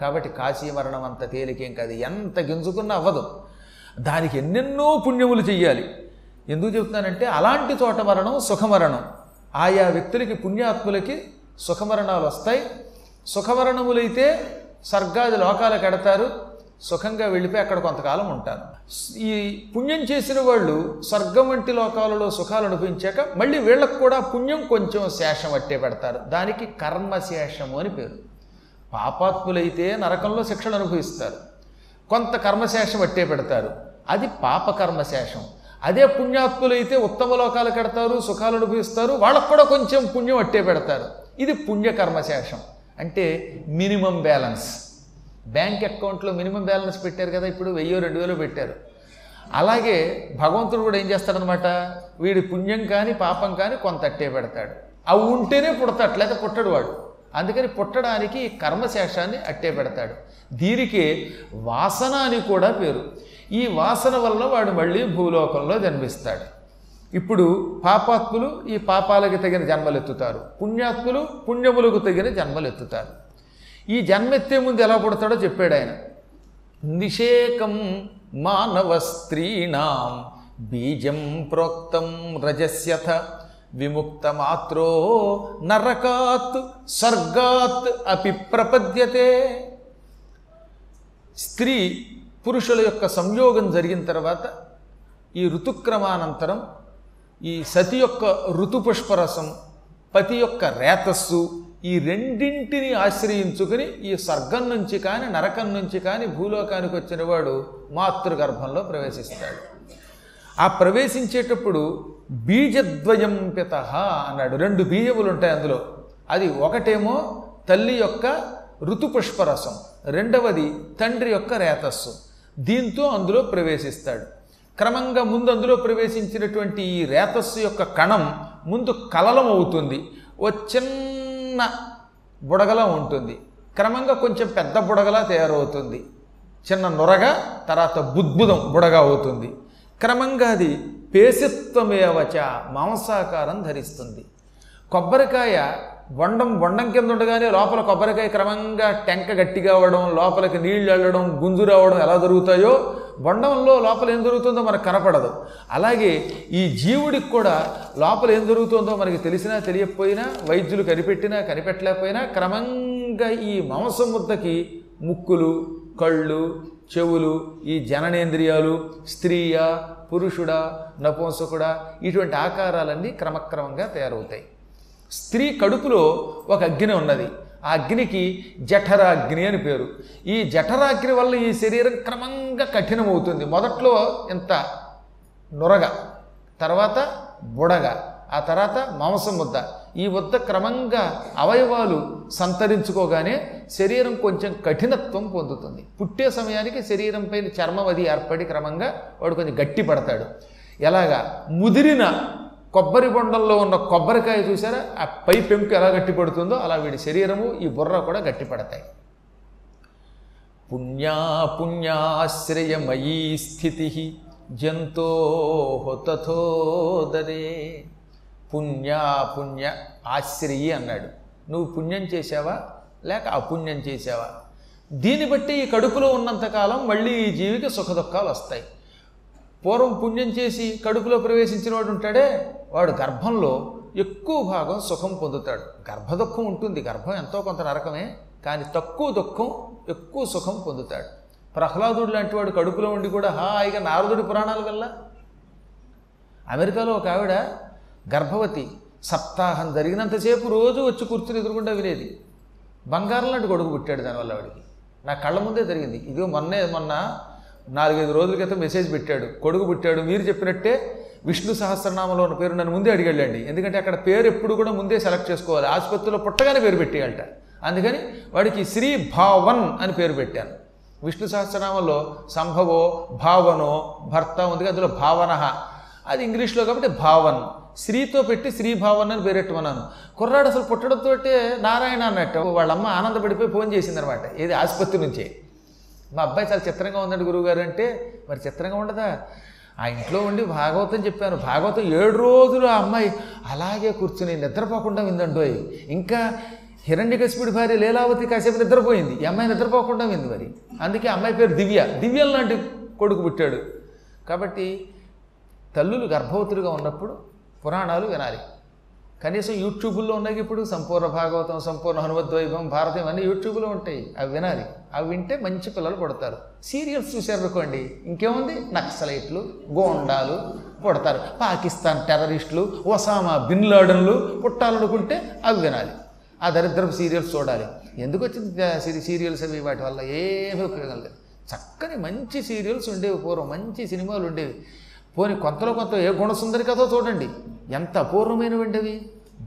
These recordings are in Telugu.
కాబట్టి కాశీ మరణం అంత తేలికేం కాదు. ఎంత గింజుకున్నా అవ్వదు. దానికి ఎన్నెన్నో పుణ్యములు చెయ్యాలి. ఎందుకు చెప్తున్నానంటే అలాంటి చోట మరణం సుఖమరణం. ఆయా వ్యక్తులకి పుణ్యాత్ములకి సుఖమరణాలు వస్తాయి. సుఖమరణములైతే స్వర్గాది లోకాలకు ఎడతారు సుఖంగా వెళ్ళిపోయి అక్కడ కొంతకాలం ఉంటారు. ఈ పుణ్యం చేసిన వాళ్ళు స్వర్గం వంటి లోకాలలో సుఖాలు అనుభవించాక మళ్ళీ వీళ్ళకు కూడా పుణ్యం కొంచెం శేషం అట్టే పెడతారు. దానికి కర్మశేషము అని పేరు. పాపాత్ములైతే నరకంలో శిక్షలు అనుభవిస్తారు. కొంత కర్మశేషం అట్టే పెడతారు. అది పాప కర్మశేషం. అదే పుణ్యాత్ములైతే ఉత్తమ లోకాలు కడతారు సుఖాలు అనుభవిస్తారు. వాళ్ళకు కూడా కొంచెం పుణ్యం అట్టే పెడతారు. ఇది పుణ్యకర్మశేషం అంటే మినిమం బ్యాలెన్స్. బ్యాంక్ అకౌంట్లో మినిమం బ్యాలెన్స్ పెట్టారు కదా ఇప్పుడు వెయ్యో రెండు వేలు పెట్టారు. అలాగే భగవంతుడు కూడా ఏం చేస్తాడనమాట వీడి పుణ్యం కానీ పాపం కానీ కొంత అట్టే పెడతాడు. అవి ఉంటేనే పుడతాడు లేదా పుట్టడు వాడు. అందుకని పుట్టడానికి కర్మశేషాన్ని అట్టే పెడతాడు. దీనికి వాసన అని కూడా పేరు. ఈ వాసన వల్ల వాడు మళ్ళీ భూలోకంలో జన్మిస్తాడు. ఇప్పుడు పాపాత్ములు ఈ పాపాలకు తగిన జన్మలెత్తుతారు. పుణ్యాత్ములు పుణ్యములకు తగిన జన్మలెత్తుతారు. ఈ జన్మెత్తే ముందు ఎలా పుడతాడో చెప్పాడు ఆయన. నిషేకం మానవ స్త్రీణాం బీజం ప్రోక్తం రజస్యథ విముక్త మాత్రో నరకాత్ స్వర్గాత్ అపి ప్రపద్యతే. స్త్రీ పురుషుల యొక్క సంయోగం జరిగిన తర్వాత ఈ ఋతుక్రమానంతరం ఈ సతి యొక్క ఋతుపుష్పరసం పతి యొక్క రేతస్సు ఈ రెండింటిని ఆశ్రయించుకుని ఈ స్వర్గం నుంచి కానీ నరకం నుంచి కానీ భూలోకానికి వచ్చిన వాడు మాతృగర్భంలో ప్రవేశిస్తాడు. ఆ ప్రవేశించేటప్పుడు బీజద్వయం పిత అన్నాడు. రెండు బీజములు ఉంటాయి అందులో. అది ఒకటేమో తల్లి యొక్క ఋతుపుష్పరసం రెండవది తండ్రి యొక్క రేతస్సు. దీంతో అందులో ప్రవేశిస్తాడు. క్రమంగా ముందు అందులో ప్రవేశించినటువంటి ఈ రేతస్సు యొక్క కణం ముందు కలలం అవుతుంది ఓ చిన్న బుడగలా ఉంటుంది. క్రమంగా కొంచెం పెద్ద బుడగలా తయారవుతుంది. చిన్న నొరగా తర్వాత బుద్భుదం బుడగా అవుతుంది. క్రమంగా అది పేసిత్వమేవచ మాంసాకారం ధరిస్తుంది. కొబ్బరికాయ బొండం బొండం కింద ఉండగానే లోపల కొబ్బరికాయ క్రమంగా టెంక గట్టిగా అవ్వడం లోపలికి నీళ్ళు వెళ్ళడం గుంజు రావడం ఎలా జరుగుతాయో బొండంలో లోపల ఏం జరుగుతుందో మనకు కనపడదు. అలాగే ఈ జీవుడికి కూడా లోపల ఏం జరుగుతుందో మనకి తెలిసినా తెలియకపోయినా వైద్యులు కనిపెట్టినా కనిపెట్టలేకపోయినా క్రమంగా ఈ మాంసం ముద్దకి ముక్కులు కళ్ళు చెవులు ఈ జననేంద్రియాలు స్త్రీయా పురుషుడా నపుంసకుడా ఇటువంటి ఆకారాలన్నీ క్రమక్రమంగా తయారవుతాయి. స్త్రీ కడుపులో ఒక అగ్ని ఉన్నది. ఆ అగ్నికి జఠరాగ్ని అని పేరు. ఈ జఠరాగ్ని వల్ల ఈ శరీరం క్రమంగా కఠినమవుతుంది. మొదట్లో ఇంత నొరగ తర్వాత బుడగ ఆ తర్వాత మాంసం ముద్ద ఈ వద్ద క్రమంగా అవయవాలు సంతరించుకోగానే శరీరం కొంచెం కఠినత్వం పొందుతుంది. పుట్టే సమయానికి శరీరం పైన చర్మం అది ఏర్పడి క్రమంగా వాడు కొంచెం గట్టి పడతాడు ఎలాగా? ముదిరిన కొబ్బరి బొండల్లో ఉన్న కొబ్బరికాయ చూసారా? ఆ పై పెంకు ఎలా గట్టిపడుతుందో అలా వీడి శరీరము ఈ బుర్ర కూడా గట్టిపడతాయి. పుణ్యాపుణ్యాశ్రయమయీ స్థితి జంతో తథోదరే. పుణ్య అపుణ్య ఆశ్రయి అన్నాడు. నువ్వు పుణ్యం చేసావా లేక అపుణ్యం చేసావా దీన్ని బట్టి ఈ కడుపులో ఉన్నంతకాలం మళ్ళీ ఈ జీవికి సుఖదుఖాలు వస్తాయి. పూర్వం పుణ్యం చేసి కడుపులో ప్రవేశించిన వాడు ఉంటాడే వాడు గర్భంలో ఎక్కువ భాగం సుఖం పొందుతాడు. గర్భదుఖం ఉంటుంది గర్భం ఎంతో కొంత నరకమే కానీ తక్కువ దుఃఖం ఎక్కువ సుఖం పొందుతాడు. ప్రహ్లాదుడు లాంటి వాడు కడుపులో ఉండి కూడా హాయిగా నారదుడి పురాణాల వల్ల. అమెరికాలో ఒక ఆవిడ గర్భవతి సప్తాహం జరిగినంతసేపు రోజు వచ్చి కూర్చుని ఎదురుకుండా వినేది. బంగారం లాంటి గొడుగు పుట్టాడు దానివల్ల ఆవిడికి. నా కళ్ళ ముందే జరిగింది. ఇదిగో మొన్నే మొన్న నాలుగైదు రోజుల క్రితం మెసేజ్ పెట్టాడు. కొడుకు పుట్టాడు. మీరు చెప్పినట్టే విష్ణు సహస్రనామంలో ఉన్న పేరు నన్ను ముందే అడిగెళ్ళండి ఎందుకంటే అక్కడ పేరు ఎప్పుడు కూడా ముందే సెలెక్ట్ చేసుకోవాలి. ఆసుపత్రిలో పుట్టగానే పేరు పెట్టేయాలట. అందుకని వాడికి శ్రీ భావన్ అని పేరు పెట్టాను. విష్ణు సహస్రనామంలో సంభవో భావనో భర్త ఉంది. అందులో భావన. అది ఇంగ్లీష్లో కాబట్టి భావన్. శ్రీతో పెట్టి శ్రీభావన్ అని పేరెట్టమన్నాను కుర్రాడు అసలు పుట్టడంతో నారాయణ అన్నట్టు వాళ్ళమ్మ ఆనందపడిపోయి ఫోన్ చేసిందనమాట ఏది ఆసుపత్రి నుంచే. మా అబ్బాయి చాలా చిత్రంగా ఉందండి గురువుగారు అంటే మరి చిత్రంగా ఉండదా? ఆ ఇంట్లో ఉండి భాగవతం చెప్పాను. భాగవతం ఏడు రోజులు ఆ అమ్మాయి అలాగే కూర్చుని నిద్రపోకుండా విందండోయ్ ఇంకా హిరణ్యకశిపుడి భార్య లీలావతి కాసేపు నిద్రపోయింది. ఈ అమ్మాయి నిద్రపోకుండా ఉంది మరి. అందుకే అమ్మాయి పేరు దివ్య. దివ్యం లాంటి కొడుకు పుట్టాడు. కాబట్టి తల్లులు గర్భవతులుగా ఉన్నప్పుడు పురాణాలు వినాలి. కనీసం యూట్యూబ్లో ఉన్నాయి ఇప్పుడు సంపూర్ణ భాగవతం సంపూర్ణ హనుమద్వైభం భారతం అన్నీ యూట్యూబ్లో ఉంటాయి. అవి వినాలి. అవి వింటే మంచి పిల్లలు పుడతారు. సీరియల్స్ చూసారనుకోండి ఇంకేముంది? నక్సలైట్లు గోండాలు పుడతారు. పాకిస్తాన్ టెర్రరిస్టులు ఒసామా బిన్ లాడన్లు పుట్టాలనుకుంటే అవి వినాలి. ఆ దరిద్రపు సీరియల్స్ చూడాలి. ఎందుకు వచ్చింది సిరి సీరియల్స్ అవి? వాటి వల్ల ఏమీ ఉపయోగం లేదు. చక్కని మంచి సీరియల్స్ ఉండేవి పూర్వం. మంచి సినిమాలు ఉండేవి. పోని కొంతలో కొంత ఏ గుణసుందరి కథో చూడండి. ఎంత అపూర్వమైనవి ఉండేవి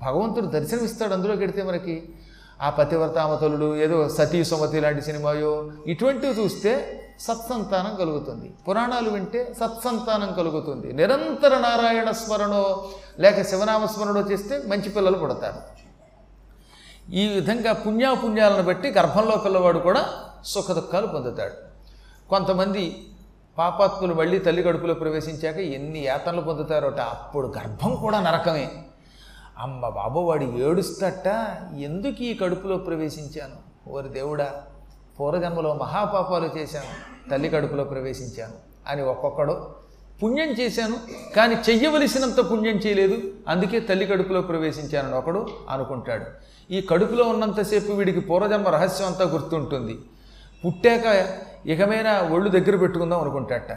భగవంతుడు దర్శనమిస్తాడు అందులోకి వెడితే మనకి. ఆ పతివ్రతామతులుడు ఏదో సతీ సుమతి లాంటి సినిమాయో ఇటువంటివి చూస్తే సత్సంతానం కలుగుతుంది. పురాణాలు వింటే సత్సంతానం కలుగుతుంది. నిరంతర నారాయణ స్మరణో లేక శివనామ స్మరణో చేస్తే మంచి పిల్లలు పుడతారు. ఈ విధంగా పుణ్యాపుణ్యాలను బట్టి గర్భంలో పిల్లవాడు కూడా సుఖ దుఃఖాలు పొందుతాడు. కొంతమంది పాపాత్ములు మళ్ళీ తల్లి కడుపులో ప్రవేశించాక ఎన్ని యాతనలు పొందుతారోట? అప్పుడు గర్భం కూడా నరకమే. అమ్మ బాబు వాడు ఏడుస్తట ఎందుకు ఈ కడుపులో ప్రవేశించాను? ఓరి దేవుడా పూర్వజన్మలో మహాపాపాలు చేశాను తల్లి కడుపులో ప్రవేశించాను అని ఒక్కొక్కడు పుణ్యం చేశాను కానీ చెయ్యవలసినంత పుణ్యం చేయలేదు అందుకే తల్లి కడుపులో ప్రవేశించానని ఒకడు అనుకుంటాడు. ఈ కడుపులో ఉన్నంతసేపు వీడికి పూర్వజన్మ రహస్యం అంతా గుర్తుంటుంది. పుట్టాక ఇకమైన ఒళ్ళు దగ్గర పెట్టుకుందాం అనుకుంటాట.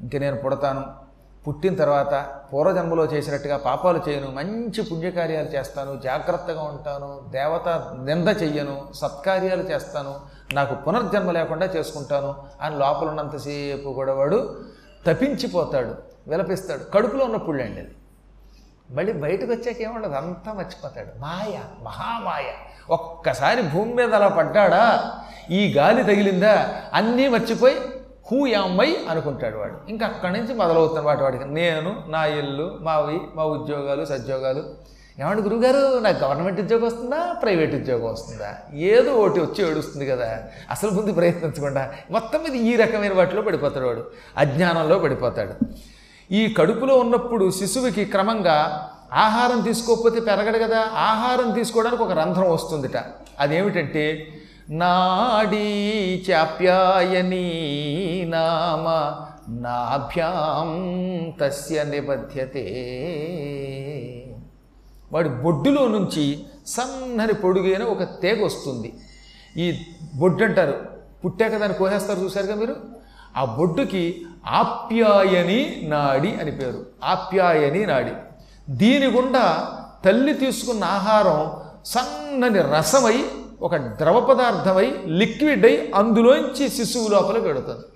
ఇంక నేను పుడతాను. పుట్టిన తర్వాత పూర్వజన్మలో చేసినట్టుగా పాపాలు చేయను. మంచి పుణ్యకార్యాలు చేస్తాను. జాగ్రత్తగా ఉంటాను. దేవత నింద చెయ్యను. సత్కార్యాలు చేస్తాను. నాకు పునర్జన్మ లేకుండా చేసుకుంటాను అని లోపల ఉన్నంతసేపు కూడా వాడు తపించిపోతాడు. విలపిస్తాడు. కడుపులో ఉన్నప్పుడు అండి అది. మళ్ళీ బయటకు వచ్చాక ఏముండదు? అంతా మర్చిపోతాడు. మాయ మహామాయ. ఒక్కసారి భూమి మీద అలా పడ్డాడా? ఈ గాలి తగిలిందా? అన్నీ మర్చిపోయి హూ యామ్మై అనుకుంటాడు వాడు. ఇంకా అక్కడి నుంచి మొదలవుతున్న వాటి వాడికి. నేను నా ఇల్లు మావి మా ఉద్యోగాలు సద్యోగాలు. ఏమంటే గురుగారు నాకు గవర్నమెంట్ ఉద్యోగం వస్తుందా ప్రైవేట్ ఉద్యోగం వస్తుందా? ఏదో ఒకటి వచ్చి ఏడుస్తుంది కదా. అసలు ముందు ప్రయత్నించకుండా మొత్తం మీద ఈ రకమైన వాటిలో పడిపోతాడు వాడు. అజ్ఞానంలో పడిపోతాడు. ఈ కడుపులో ఉన్నప్పుడు శిశువుకి క్రమంగా ఆహారం తీసుకోకపోతే పెరగడు కదా. ఆహారం తీసుకోవడానికి ఒక రంధ్రం వస్తుందిట. అదేమిటంటే నాడీ చాప్యాయనీ నామ నాభ్యాం తస్య నిబధ్యతే. వాడి బొడ్డులో నుంచి సన్నని పొడుగైన ఒక తేగ వస్తుంది. ఈ బొడ్డు అంటారు పుట్టాక దాన్ని కోసేస్తారు చూసారుగా మీరు? ఆ బొడ్డుకి ఆప్యాయని నాడి అని పేరు. ఆప్యాయని నాడి. దీని గుండా తల్లి తీసుకున్న ఆహారం సన్నని రసమై ఒక ద్రవ పదార్థమై లిక్విడ్ అయి అందులోంచి శిశువు లోపల పెడుతుంది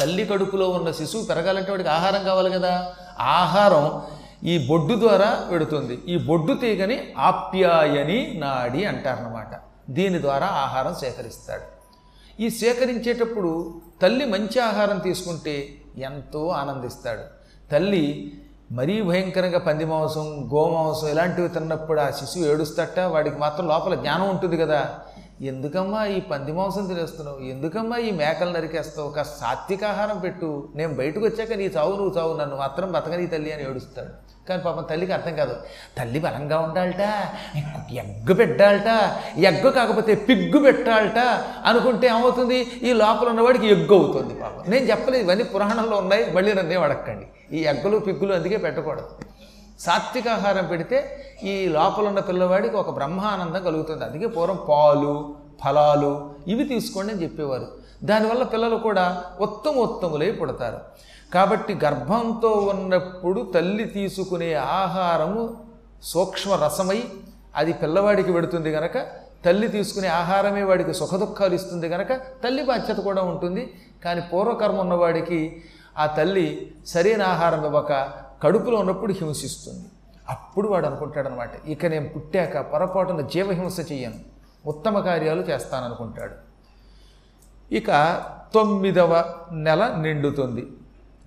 తల్లి కడుపులో ఉన్న శిశువు పెరగాలంటే వాడికి ఆహారం కావాలి కదా. ఆహారం ఈ బొడ్డు ద్వారా పెడుతుంది ఈ బొడ్డు తీగని ఆప్యాయని నాడి అంటారనమాట దీని ద్వారా ఆహారం సేకరిస్తాడు. ఈ సేకరించేటప్పుడు తల్లి మంచి ఆహారం తీసుకుంటే ఎంతో ఆనందిస్తాడు. తల్లి మరీ భయంకరంగా పంది మాంసం గోమాంసం ఇలాంటివి తిన్నప్పుడు ఆ శిశువు ఏడుస్తట వాడికి మాత్రం లోపల జ్ఞానం ఉంటుంది కదా. ఎందుకమ్మా ఈ పంది మాంసం తినేస్తున్నావు? ఎందుకమ్మా ఈ మేకలు నరికేస్తావు? ఒక సాత్విక ఆహారం పెట్టు. నేను బయటకు వచ్చాక నీ చావు నువ్వు చావు నన్ను మాత్రం బతకని తల్లి అని ఏడుస్తాడు. కానీ పాపం తల్లికి అర్థం కాదు. తల్లి బలంగా ఉండాలట ఎగ్గు పెట్టాలట ఎగ్గు కాకపోతే పిగ్గు పెట్టాలట అనుకుంటే ఏమవుతుంది? ఈ లోపల ఉన్నవాడికి ఎగ్గు అవుతుంది పాపం. నేను చెప్పలేదు ఇవన్నీ పురాణంలో ఉన్నాయి మళ్ళీ నన్నే అడగండి ఈ ఎగ్గలు పిగ్గులు అందుకే పెట్టకూడదు. సాత్విక ఆహారం పెడితే ఈ లోపల ఉన్న పిల్లవాడికి ఒక బ్రహ్మానందం కలుగుతుంది. అందుకే పూర్వం పాలు ఫలాలు ఇవి తీసుకోండి అని చెప్పేవారు. దానివల్ల పిల్లలు కూడా ఉత్తమ ఉత్తములై పుడతారు. కాబట్టి గర్భంతో ఉన్నప్పుడు తల్లి తీసుకునే ఆహారము సూక్ష్మ రసమై అది పిల్లవాడికి పెడుతుంది కనుక తల్లి తీసుకునే ఆహారమే వాడికి సుఖదుఖాలు ఇస్తుంది కనుక తల్లి బాధ్యత కూడా ఉంటుంది. కానీ పూర్వకర్మ ఉన్నవాడికి ఆ తల్లి సరైన ఆహారం ఇవ్వక కడుపులో ఉన్నప్పుడు హింసిస్తుంది. అప్పుడు వాడు అనుకుంటాడనమాట ఇక నేను పుట్టాక పొరపాటున జీవహింస చెయ్యను. ఉత్తమ కార్యాలు చేస్తాననుకుంటాడు. ఇక తొమ్మిదవ నెల నిండుతుంది.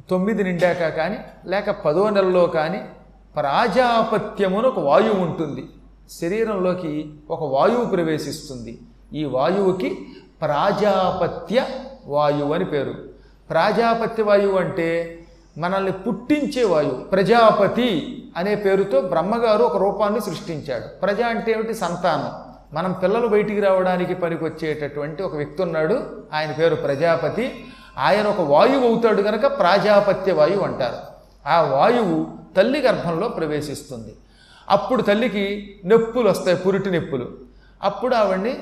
తొమ్మిది నిండాక కానీ లేక పదో నెలలో కానీ ప్రాజాపత్యమును ఒక వాయువు ఉంటుంది. శరీరంలోకి ఒక వాయువు ప్రవేశిస్తుంది. ఈ వాయువుకి ప్రాజాపత్య వాయువు అని పేరు. ప్రజాపతి వాయువు అంటే మనల్ని పుట్టించే వాయువు ప్రజాపతి అనే పేరుతో బ్రహ్మగారు ఒక రూపాన్ని సృష్టించాడు. ప్రజ అంటే ఏమిటి? సంతానం. మనం పిల్లలు బయటికి రావడానికి పనికొచ్చేటటువంటి ఒక వ్యక్తి ఉన్నాడు. ఆయన పేరు ప్రజాపతి. ఆయన ఒక వాయువు అవుతాడు కనుక ప్రాజాపత్య వాయువు అంటారు. ఆ వాయువు తల్లి గర్భంలో ప్రవేశిస్తుంది. అప్పుడు తల్లికి నొప్పులు వస్తాయి పురిటి నొప్పులు. అప్పుడు ఆవిడ్ని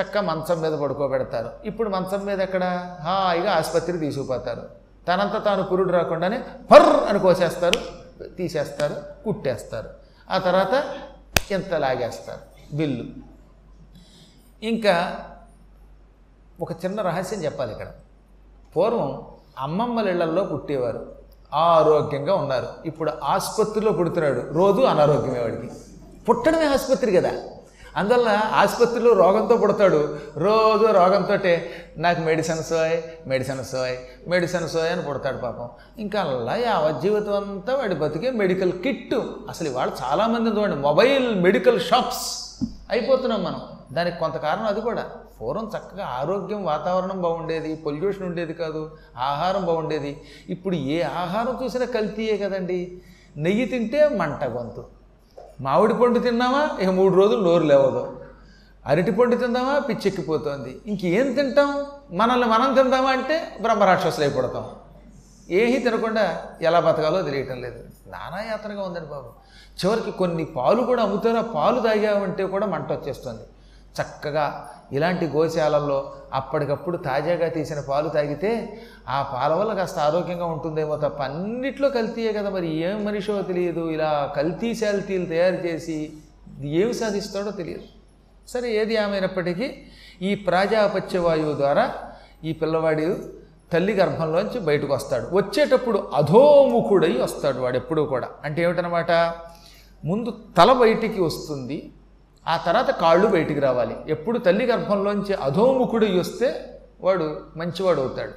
చక్క మంచం మీద పడుకోబెడతారు. ఇప్పుడు మంచం మీద ఎక్కడ? హాయిగా ఆసుపత్రికి తీసుకుపోతారు. తనంత తాను పురుడు రాకుండానే పర్ అని కోసేస్తారు తీసేస్తారు కుట్టేస్తారు. ఆ తర్వాత ఇంత లాగేస్తారు? బిల్లు. ఇంకా ఒక చిన్న రహస్యం చెప్పాలి ఇక్కడ. పూర్వం అమ్మమ్మల ఇళ్ళల్లో పుట్టేవారు. ఆరోగ్యంగా ఉన్నారు. ఇప్పుడు ఆసుపత్రిలో పుడుతున్నాడు. రోజు అనారోగ్యమే వాడికి. పుట్టడమే ఆసుపత్రి కదా. అందువల్ల ఆసుపత్రిలో రోగంతో పుడతాడు. రోజు రోగంతో నాకు మెడిసిన్ సోయ్ మెడిసిన్ సోయ్ మెడిసిన్ సోయ్ అని పుడతాడు పాపం. ఇంకా అలా యావత్ జీవితం అంతా వాడి బతికే మెడికల్ కిట్ అసలు ఇవాళ చాలామంది చూడండి మొబైల్ మెడికల్ షాప్స్ అయిపోతున్నాం మనం. దానికి కొంత కారణం అది కూడా. పూర్వం చక్కగా ఆరోగ్యం వాతావరణం బాగుండేది పొల్యూషన్ ఉండేది కాదు ఆహారం బాగుండేది. ఇప్పుడు ఏ ఆహారం చూసినా కల్తీయే కదండి. నెయ్యి తింటే మంట గొంతు. మామిడి పండు తిన్నామా? ఇక మూడు రోజులు నోరు లేవదు. అరటి పండు తిందామా? పిచ్చెక్కిపోతుంది. ఇంకేం తింటాం? మనల్ని మనం తిందామా అంటే బ్రహ్మరాక్షసులు అయిపోతాం. ఏమీ తినకుండా ఎలా బతకాలో తెలియటం లేదు. నానాయాతనగా ఉందండి బాబు. చివరికి కొన్ని పాలు కూడా అమ్ముతారు? ఆ పాలు తాగామంటే కూడా మంట వచ్చేస్తుంది. చక్కగా ఇలాంటి గోశాలల్లో అప్పటికప్పుడు తాజాగా తీసిన పాలు తాగితే ఆ పాల వల్ల కాస్త ఆరోగ్యంగా ఉంటుందేమో తప్ప అన్నిట్లో కల్తీయే కదా మరి. ఏం మనిషో తెలియదు. ఇలా కల్తీ శాల్తీలు తయారు చేసి ఏమి సాధిస్తాడో తెలియదు. సరే ఏది ఏమైనప్పటికీ ఈ ప్రాజాపత్య వాయువు ద్వారా ఈ పిల్లవాడు తల్లి గర్భంలోంచి బయటకు వస్తాడు. వచ్చేటప్పుడు అధోముఖుడై వస్తాడు వాడు ఎప్పుడూ కూడా. అంటే ఏమిటనమాట ముందు తల బయటికి వస్తుంది ఆ తర్వాత కాళ్ళు బయటికి రావాలి. ఎప్పుడు తల్లి గర్భంలోంచి అధోముఖుడు వస్తే వాడు మంచివాడు అవుతాడు.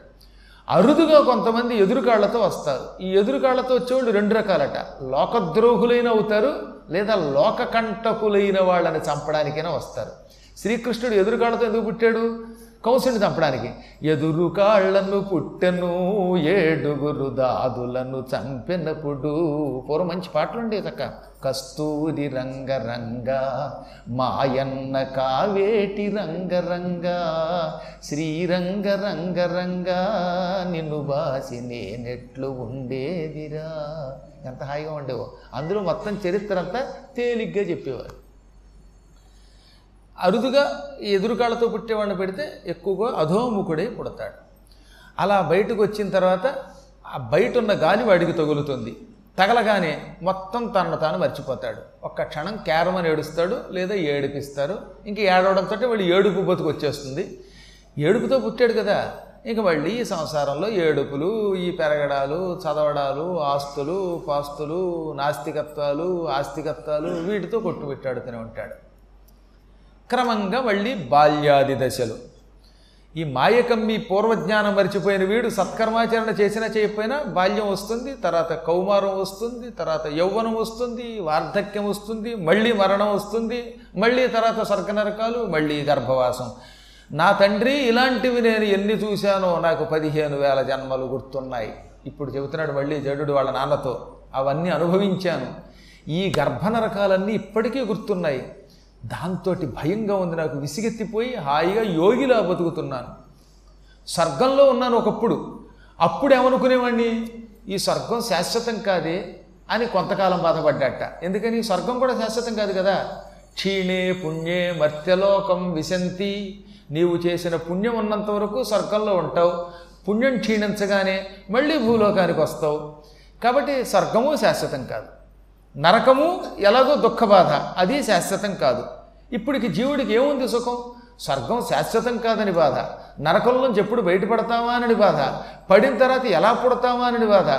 అరుదుగా కొంతమంది ఎదురుకాళ్ళతో వస్తారు. ఈ ఎదురుకాళ్ళతో వచ్చేవాళ్ళు రెండు రకాలట. లోకద్రోహులైన అవుతారు లేదా లోకకంటకులైన వాళ్ళని చంపడానికైనా వస్తారు. శ్రీకృష్ణుడు ఎదురుకాళ్ళతో ఎందుకు పుట్టాడు? కంసుని చంపడానికి. ఎదురు కాళ్ళను పుట్టెను ఏడుగురు దాదులను చంపినప్పుడు. పూర్వం మంచి పాటలు ఉండే చక్క. కస్తూరి రంగ మాయన్న కావేటి రంగ శ్రీరంగ రంగ నిన్ను బాసి నేనెట్లు ఉండేదిరా. ఎంత హాయిగా ఉండేవో. అందులో మొత్తం చరిత్ర అంతా తేలిగ్గా చెప్పేవారు. అరుదుగా ఎదురుకాళ్ళతో పుట్టేవాడిని పెడితే ఎక్కువగా అధోముఖుడై పుడతాడు. అలా బయటకు వచ్చిన తర్వాత ఆ బయట ఉన్న గాలి వాడికి తగులుతుంది. తగలగానే మొత్తం తనను తాను మర్చిపోతాడు. ఒక్క క్షణం కేరమని ఏడుస్తాడు లేదా ఏడిపిస్తారు. ఇంక ఏడవడంతో వాళ్ళు ఏడుపు బతుకు వచ్చేస్తుంది. ఏడుపుతో పుట్టాడు కదా. ఇంక మళ్ళీ ఈ సంసారంలో ఏడుపులు ఈ పెరగడాలు చదవడాలు ఆస్తులు పాస్తులు నాస్తికత్వాలు ఆస్తికత్వాలు వీటితో కొట్టుబెట్టాడుతూనే ఉంటాడు. క్రమంగా మళ్ళీ బాల్యాది దశలు. ఈ మాయకమ్మి పూర్వజ్ఞానం మరిచిపోయిన వీడు సత్కర్మాచరణ చేసినా చేయకపోయినా బాల్యం వస్తుంది తర్వాత కౌమారం వస్తుంది తర్వాత యౌవనం వస్తుంది వార్ధక్యం వస్తుంది మళ్ళీ మరణం వస్తుంది మళ్ళీ తర్వాత సర్గనరకాలు మళ్ళీ గర్భవాసం. నా తండ్రి ఇలాంటివి నేను ఎన్ని చూశానో నాకు పదిహేను వేల జన్మలు గుర్తున్నాయి. ఇప్పుడు చెబుతున్నాడు మళ్ళీ జడుడు వాళ్ళ నాన్నతో అవన్నీ అనుభవించాను. ఈ గర్భనరకాలన్నీ ఇప్పటికీ గుర్తున్నాయి. దాంతో భయంగా ఉంది నాకు విసిగెత్తిపోయి హాయిగా యోగిలా బతుకుతున్నాను. స్వర్గంలో ఉన్నాను ఒకప్పుడు. అప్పుడు ఏమనుకునేవాడిని ఈ స్వర్గం శాశ్వతం కాదే అని కొంతకాలం బాధపడ్డాట. ఎందుకని? స్వర్గం కూడా శాశ్వతం కాదు కదా. క్షీణే పుణ్యే మర్త్యలోకం విశంతి. నీవు చేసిన పుణ్యం ఉన్నంత వరకు స్వర్గంలో ఉంటావు. పుణ్యం క్షీణించగానే మళ్ళీ భూలోకానికి వస్తావు. కాబట్టి స్వర్గము శాశ్వతం కాదు. నరకము ఎలాగో దుఃఖ బాధ అది శాశ్వతం కాదు. ఇప్పటికి జీవుడికి ఏముంది సుఖం? స్వర్గం శాశ్వతం కాదని బాధ. నరకం నుంచి ఎప్పుడు బయటపడతామా అని బాధ. పడిన తర్వాత ఎలా పుడతామా అని బాధ.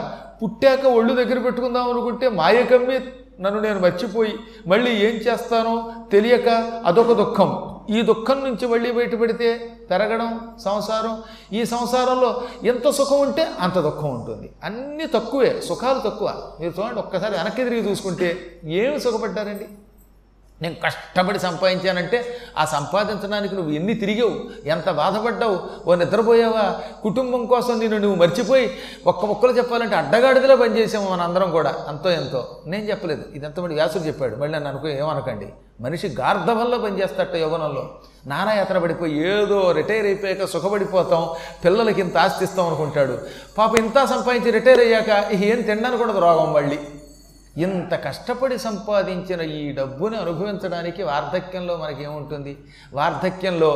పుట్టాక ఒళ్ళు దగ్గర పెట్టుకుందాం అనుకుంటే మాయకమ్మి నన్ను నేను మర్చిపోయి మళ్ళీ ఏం చేస్తానో తెలియక అదొక దుఃఖం. ఈ దుఃఖం నుంచి మళ్ళీ బయటపడితే పెరగడం సంసారం ఈ సంసారంలో ఎంత సుఖం ఉంటే అంత దుఃఖం ఉంటుంది. అన్నీ తక్కువే సుఖాలు తక్కువ. మీరు చూడండి ఒక్కసారి వెనక్కి తిరిగి చూసుకుంటే ఏమి సుఖపడ్డారండి? నేను కష్టపడి సంపాదించానంటే ఆ సంపాదించడానికి నువ్వు ఎన్ని తిరిగావు? ఎంత బాధపడ్డావు? ఓ నిద్రపోయావా? కుటుంబం కోసం నేను నువ్వు మర్చిపోయి ఒక్క ముక్కలు చెప్పాలంటే అడ్డగాడిదిలో పనిచేసాము మన అందరం కూడా. అంతో ఎంతో. నేను చెప్పలేదు. ఇదంతా మరి వ్యాసుడు చెప్పాడు. మళ్ళీ నన్ను అనుకో ఏమనకండి? మనిషి గార్ధవంలో పనిచేస్తట యవ్వనంలో. నానాయాత్ర పడిపోయి ఏదో రిటైర్ అయిపోయాక సుఖపడిపోతాం పిల్లలకి ఇంత ఆస్తిస్తాం అనుకుంటాడు. పాప ఇంత సంపాదించి రిటైర్ అయ్యాక ఏం తినడానికి కూడా రోగం మళ్ళీ. ఇంత కష్టపడి సంపాదించిన ఈ డబ్బుని అనుభవించడానికి వార్ధక్యంలో మనకేముంటుంది? వార్ధక్యంలో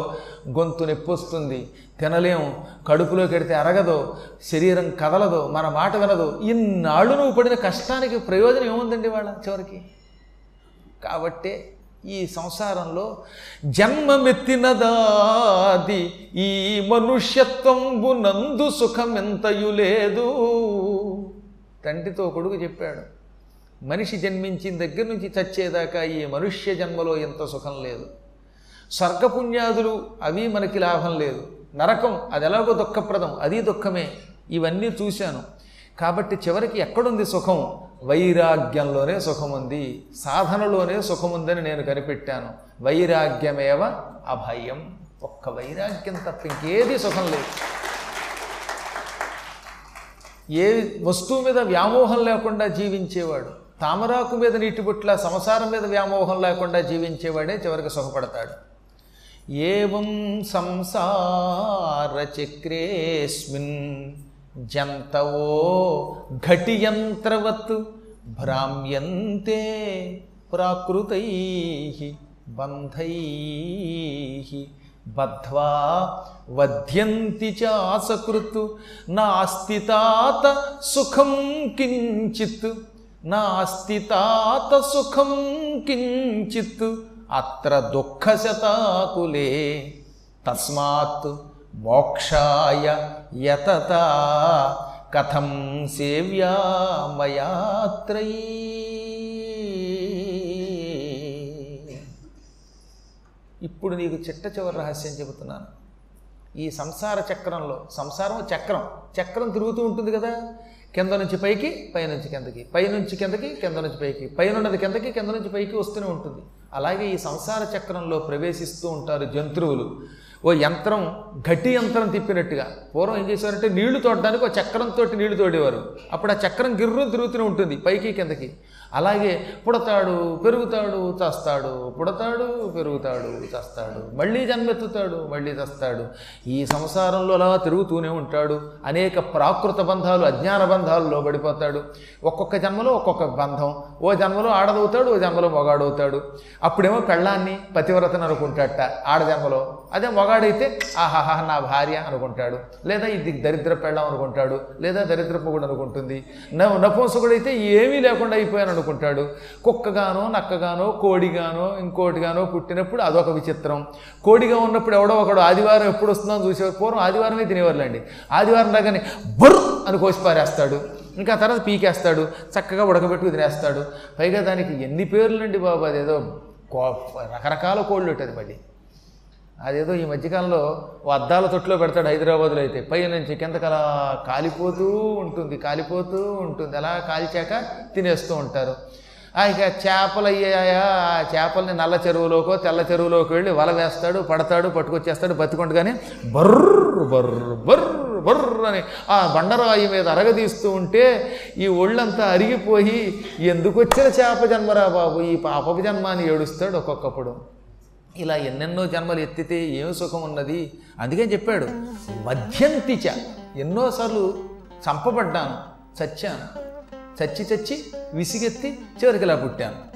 గొంతు నొప్పొస్తుంది తినలేము తినలేం కడుపులో కెడితే అరగదు శరీరం కదలదు మన మాట వినదు. ఇన్నాళ్ళు నువ్వు పడిన కష్టానికి ప్రయోజనం ఏముందండి వాళ్ళ చివరికి? కాబట్టే ఈ సంసారంలో జన్మమెత్తినదాది ఈ మనుష్యత్వంబు నందు సుఖం ఎంతయు లేదు తండ్రితో కొడుకు చెప్పాడు మనిషి జన్మించిన దగ్గర నుంచి చచ్చేదాకా ఈ మనుష్య జన్మలో ఎంత సుఖం లేదు. స్వర్గపుణ్యాదులు అవి మనకి లాభం లేదు. నరకం అది ఎలాగో దుఃఖప్రదం అది దుఃఖమే. ఇవన్నీ చూశాను. కాబట్టి చివరికి ఎక్కడుంది సుఖం? వైరాగ్యంలోనే సుఖం ఉంది సాధనలోనే సుఖముందని నేను కనిపెట్టాను. వైరాగ్యమేవ అభయం. ఒక్క వైరాగ్యం తప్ప ఇంకేది సుఖం లేదు. ఏ వస్తువు మీద వ్యామోహం లేకుండా జీవించేవాడు తామరాకు మీద నీటిబుట్ల సంసారం మీద వ్యామోహం లేకుండా జీవించేవాడే చివరికి సుఖపడతాడు. ఏం సంసార చక్రేస్మిన్ జంతవో ఘటియంత్రవత్ భ్రామ్యంతే ప్రాకృతై బంధై బద్ధ్వా వధ్యంతి చాసకృతు నాస్తి తాత సుఖం కించిత్ నాస్తి తాత సుఖం కించిత్ అత్ర దుఃఖశతాకులే. తస్మాత్ మోక్షాయ యతత. కథం సేవ్యామయాత్రయీ ఇప్పుడు నీకు చిట్ట చివరి రహస్యం చెబుతున్నాను. ఈ సంసార చక్రంలో సంసారం చక్రం చక్రం తిరుగుతూ ఉంటుంది కదా. కింద నుంచి పైకి పైనుంచి కిందకి. పైనుంచి కిందకి కింద నుంచి పైకి. పైనున్నది కిందకి కింద నుంచి పైకి వస్తూనే ఉంటుంది. అలాగే ఈ సంసార చక్రంలో ప్రవేశిస్తూ ఉంటారు జంతువులు. ఓ యంత్రం గట్టి యంత్రం తిప్పినట్టుగా. పూర్వం ఏం చేసేవారంటే నీళ్ళు తోడడానికి ఒక చక్రంతో నీళ్ళు తోడేవారు. అప్పుడు ఆ చక్రం గిర్రు తిరుగుతూనే ఉంటుంది పైకి కిందకి. అలాగే పుడతాడు పెరుగుతాడు చస్తాడు పుడతాడు పెరుగుతాడు చస్తాడు మళ్ళీ జన్మెత్తుతాడు మళ్ళీ చస్తాడు. ఈ సంసారంలో అలా తిరుగుతూనే ఉంటాడు. అనేక ప్రాకృత బంధాలు అజ్ఞాన బంధాల్లో పడిపోతాడు. ఒక్కొక్క జన్మలో ఒక్కొక్క బంధం. ఓ జన్మలో ఆడదవుతాడు ఓ జన్మలో మొగాడవుతాడు. అప్పుడేమో పెళ్ళాన్ని పతివ్రతను అనుకుంటాట ఆడ జన్మలో అదే మొగాడైతే ఆహాహా నా భార్య అనుకుంటాడు. లేదా ఇది దరిద్ర పెళ్ళం అనుకుంటాడు. లేదా దరిద్ర పొగుడు అనుకుంటుంది. నపుంసకుడైతే ఏమీ లేకుండా అయిపోయాను అనుకుంటాడు. కుక్కగానో నక్కగానో కోడిగానో ఇంకోటిగానో పుట్టినప్పుడు అదొక విచిత్రం. కోడిగా ఉన్నప్పుడు ఎవడో ఒకడు ఆదివారం ఎప్పుడు వస్తుందో చూసేవారు. పూర్వం ఆదివారమే తినేవారులేండి. ఆదివారం రాగానే బర్రు అని కోసి పారేస్తాడు. ఇంకా తర్వాత పీకేస్తాడు. చక్కగా ఉడకబెట్టుకు తినేస్తాడు పైగా దానికి ఎన్ని పేర్లండి బాబు అదేదో కో- రకరకాల కోళ్ళు ఉంటుంది మళ్ళీ. అదేదో ఈ మధ్యకాలంలో ఓ అద్దాల తొట్టులో పెడతాడు హైదరాబాద్లో అయితే. పై నుంచి కిందకి అలా కాలిపోతూ ఉంటుంది కాలిపోతూ ఉంటుంది. అలా కాల్చాక తినేస్తూ ఉంటారు. ఆ ఇక చేపలు అయ్యాయా? ఆ చేపల్ని నల్ల చెరువులోకో తెల్ల చెరువులోకి వెళ్ళి వల వేస్తాడు పడతాడు పట్టుకొచ్చేస్తాడు బతికొండగానే బర్రు బర్రు బర్రు బర్రు అని ఆ బండరాయి మీద అరగదీస్తూ ఉంటే ఈ ఒళ్ళంతా అరిగిపోయి ఎందుకు వచ్చిన చేప జన్మరా బాబు? ఈ పాపపు జన్మ అని ఏడుస్తాడు ఒక్కొక్కప్పుడు. ఇలా ఎన్నెన్నో జన్మలు ఎత్తితే ఏమి సుఖం ఉన్నది? అందుకే చెప్పాడు మధ్యంతిచ ఎన్నోసార్లు చంపబడ్డాను చచ్చాను. చచ్చి చచ్చి విసిగెత్తి చివరికి ఇలా పుట్టాను.